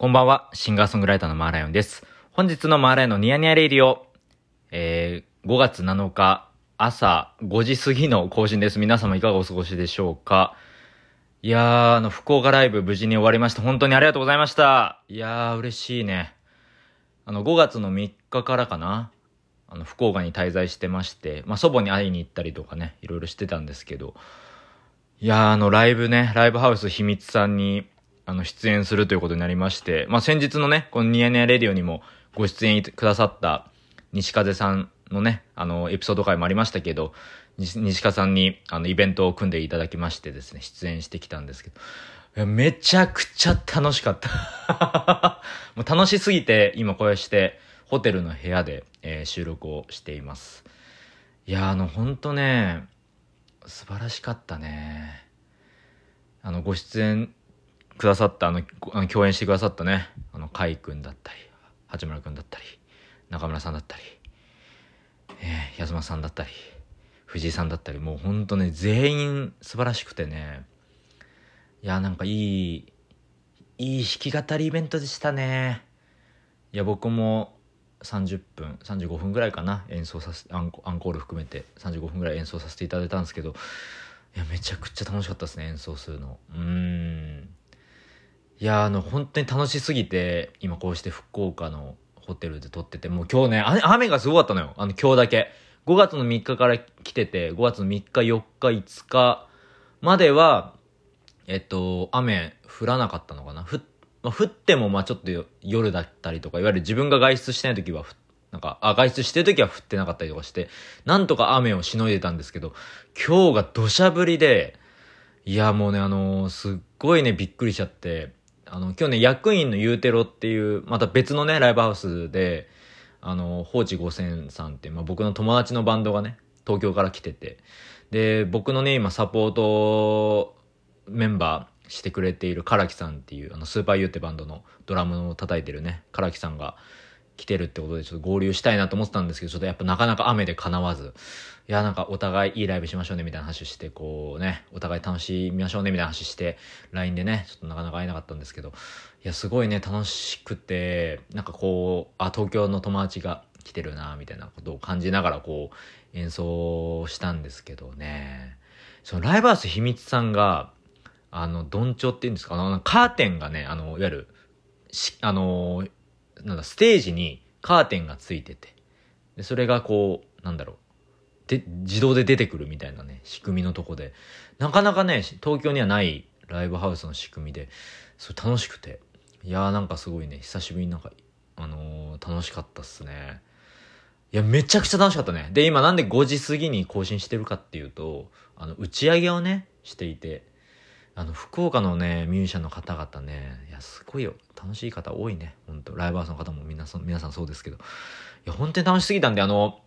こんばんは、シンガーソングライターのマーライオンです。本日のマーライオンのニヤニヤレイディオ、えー、5月7日朝5時過ぎの更新です。皆様いかがお過ごしでしょうか？いやー、あの、福岡ライブ無事に終わりました。本当にありがとうございました。いやー、嬉しいね。あの、5月の3日からかな？あの、福岡に滞在してまして、まあ、祖母に会いに行ったりとかね、いろいろしてたんですけど、いやー、あの、ライブね、ライブハウス秘密さんに、あの、出演するということになりまして、まあ、先日のね、このニヤニヤレディオにもご出演くださった西風さんのね、あの、エピソード回もありましたけど、西西風さんに、あの、イベントを組んでいただきましてですね、出演してきたんですけど、めちゃくちゃ楽しかった。もう楽しすぎて、今こうして、ホテルの部屋で、えー収録をしています。いや、あの、ほんとね、素晴らしかったね。あの、ご出演くださった、あの、あの共演してくださったね、あの、カイ君だったり、八村君だったり、中村さんだったり、えー、安間さんだったり、藤井さんだったり、もうほんとね、全員素晴らしくてね、いや、なんかいい、いい弾き語りイベントでしたね。いや、僕も30分、35分ぐらいかな、演奏させ、アンコアンコール含めて35分ぐらい演奏させていただいたんですけど、いや、めちゃくちゃ楽しかったですね、演奏するの。うん。いや、あの、本当に楽しすぎて、今こうして福岡のホテルで撮ってて、もう今日ね、雨がすごかったのよ。あの、今日だけ。5月の3日から来てて、5月の3日、4日、5日までは、えっと、雨降らなかったのかな。ふまあ、降っても、まあちょっと夜だったりとか、いわゆる自分が外出してない時は、なんか、あ、外出してる時は降ってなかったりとかして、なんとか雨をしのいでたんですけど、今日が土砂降りで、いや、もうね、あのーすっごいね、びっくりしちゃって、あの、今日ね、役員のユーテロっていう、また別のね、ライブハウスで、あの、放置5000さんって、まあ、僕の友達のバンドがね、東京から来てて、で、僕のね、今サポートメンバーしてくれている唐木さんっていう、あの、スーパーユーってバンドのドラムを叩いてるね、唐木さんが来てるってことで、ちょっと合流したいなと思ってたんですけど、ちょっとやっぱなかなか雨で叶わず、いや、なんかお互いいいライブしましょうねみたいな話して、こうね、お互い楽しみましょうねみたいな話して、LINE でね、ちょっとなかなか会えなかったんですけど、いや、すごいね、楽しくて、なんかこう、あ、東京の友達が来てるな、みたいなことを感じながらこう、演奏したんですけどね、そのライブハウス秘密さんが、あの、どんちょって言うんですか、あの、カーテンがね、あの、いわゆる、し、あの、なんだ、ステージにカーテンがついてて、で、それがこう、なんだろう、で、自動で出てくるみたいなね、仕組みのとこで、なかなかね、東京にはないライブハウスの仕組みで、それ楽しくて、いやーなんかすごいね、久しぶりになんか、あのー楽しかったっすね。いや、めちゃくちゃ楽しかったね。で、今なんで5時過ぎに更新してるかっていうと、あの、打ち上げをね、していて、あの、福岡のね、ミュージシャンの方々ね、いや、すごいよ。楽しい方多いね。本当ライブハウスの方も皆さん、皆さんそうですけど。いや、本当に楽しすぎたんで、あの、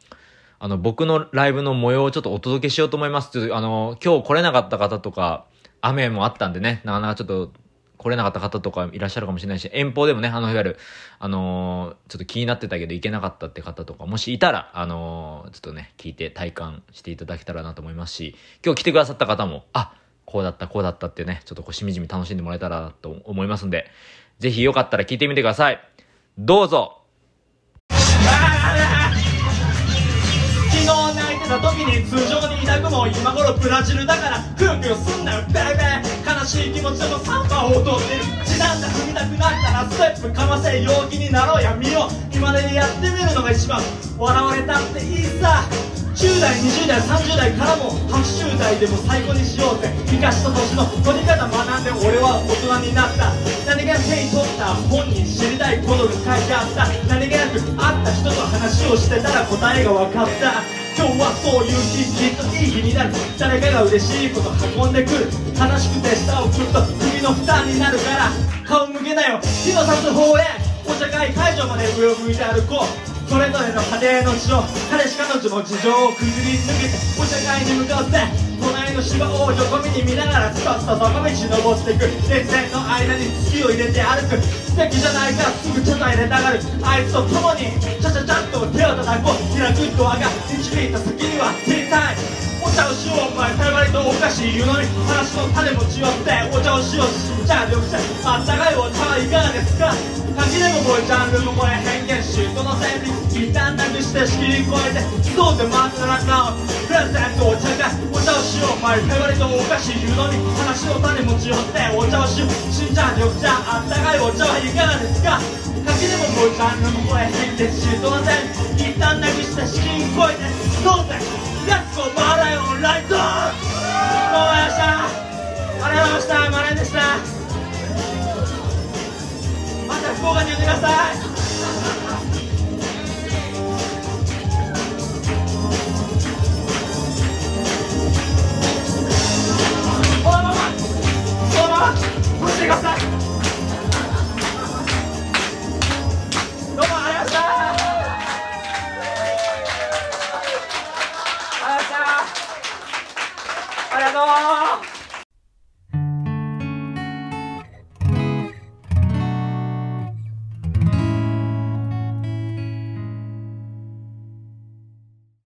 あの、僕のライブの模様をちょっとお届けしようと思います。ちょっとあの、今日来れなかった方とか、雨もあったんでね、なかなかちょっと来れなかった方とかいらっしゃるかもしれないし、遠方でもね、あの、いわゆる、あのちょっと気になってたけど行けなかったって方とか、もしいたら、あのちょっとね、聞いて体感していただけたらなと思いますし、今日来てくださった方も、あ、こうだった、こうだったってね、ちょっとこうしみじみ楽しんでもらえたらなと思いますんで、ぜひよかったら聞いてみてください。どうぞ。昨日泣いてた時に通常に抱くも今頃ブラジルだからクヨクヨすんなよベイベー悲しい気持ちでもサンバを踊ってる。ちなんだ踏みたくなったらステップかませ陽気になろうや見よう。今までにやってみるのが一番。笑われたっていいさ。10代20代30代からも80代でも最高にしようぜ。生かした年の取り方学んで俺は大人になった。何気なく手に取った本に知りたいことが書いてあった。何気なく会った人と話をしてたら答えが分かった。今日はそういう日きっといい日になる。誰かが嬉しいこと運んでくる。悲しくて下を振ると首の負担になるから。顔向けなよ。火の差す方へ。お茶会会場まで上を向いて歩こう。それぞれの家庭の事情彼氏彼女の事情をくぐり抜けてお社会に向かって隣の芝を横目に見ながらスタスタ坂道登っていく。電線の間に月を入れて歩く。素敵じゃないかすぐちょっと入れたがる。あいつと共にチャチャチャっと手を叩こう。開くドアが導いた先にはティータイムお茶をしようお前タイバリとお菓子湯飲み話の種持ち寄ってお茶をしよう死んじゃう緑茶あったかいお茶はいかがですか垣根も超えジャンルも超え変幻シュートの線に一旦なくして仕切り越えてそうで待ってなかプレゼントお茶会お茶をしようお前タイバリとお菓子湯飲み話の種持ち寄ってお茶をしよう死んじゃう緑茶あったかいお茶はいかがですか垣根も超えジャンルも超え変幻シュートの線一旦なくして仕切り越えてそうであ